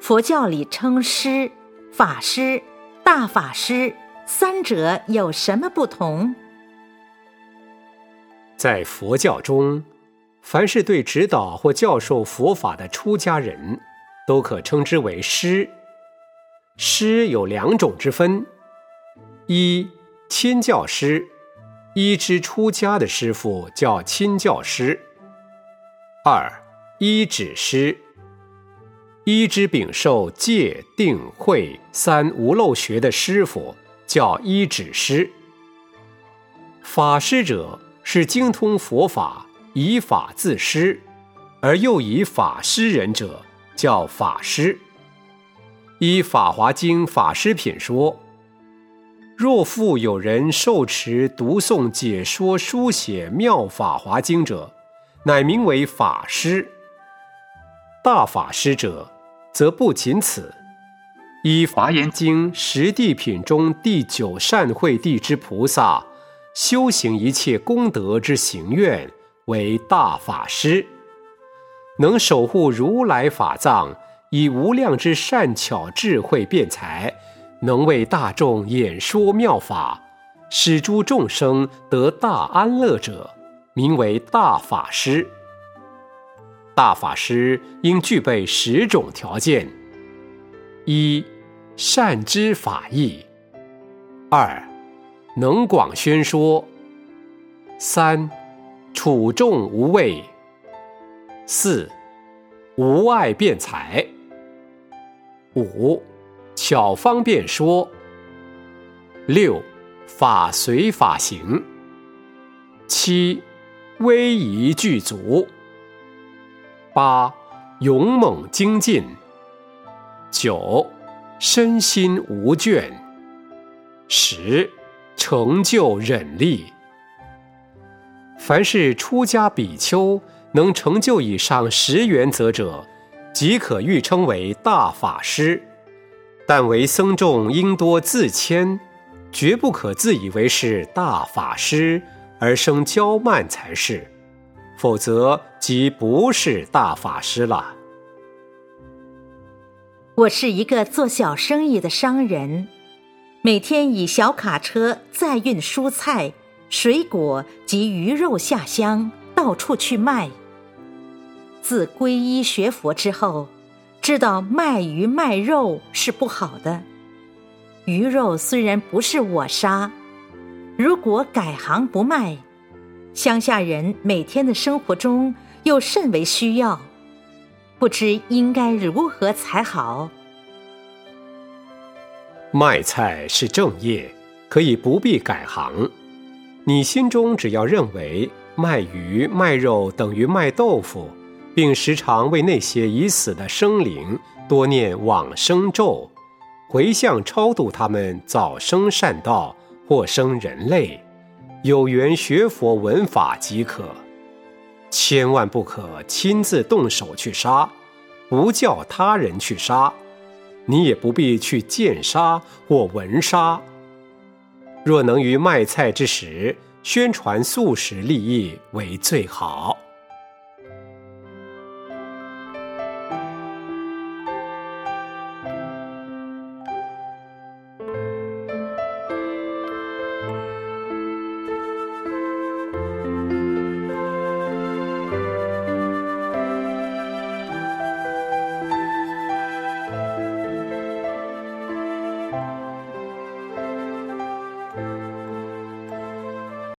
佛教里称师、法师、大法师三者有什么不同？在佛教中，凡是对指导或教授佛法的出家人，都可称之为师。师有两种之分：一亲教师，一之出家的师傅叫亲教师；二一指师，一之禀受戒定慧三无漏学的师傅叫一指师。法师者。是精通佛法，以法自施，而又以法施人者，叫法师。依《法华经·法师品》说：“若复有人受持、读诵、解说、书写妙法华经者，乃名为法师。大法师者，则不仅此。依《华严经·十地品》中第九善慧地之菩萨。”修行一切功德之行愿为大法师，能守护如来法藏，以无量之善巧智慧辩才，能为大众演说妙法，使诸众生得大安乐者，名为大法师。大法师应具备十种条件：一、善知法义；二、能广宣说。三，处众无畏。四，无碍辩才。五，巧方便说。六，法随法行。七，威仪具足。八，勇猛精进。九，身心无倦。十。成就忍力。凡是出家比丘能成就以上十原则者，即可誉称为大法师。但为僧众应多自谦，绝不可自以为是大法师而生骄慢才是，否则即不是大法师了。我是一个做小生意的商人。每天以小卡车载运蔬菜、水果及鱼肉下乡，到处去卖。自皈依学佛之后，知道卖鱼卖肉是不好的。鱼肉虽然不是我杀，如果改行不卖，乡下人每天的生活中又甚为需要，不知应该如何才好。卖菜是正业，可以不必改行。你心中只要认为卖鱼卖肉等于卖豆腐，并时常为那些已死的生灵多念往生咒，回向超度他们早生善道或生人类，有缘学佛闻法即可。千万不可亲自动手去杀，不叫他人去杀。你也不必去见杀或闻杀。若能于卖菜之时宣传素食利益，为最好。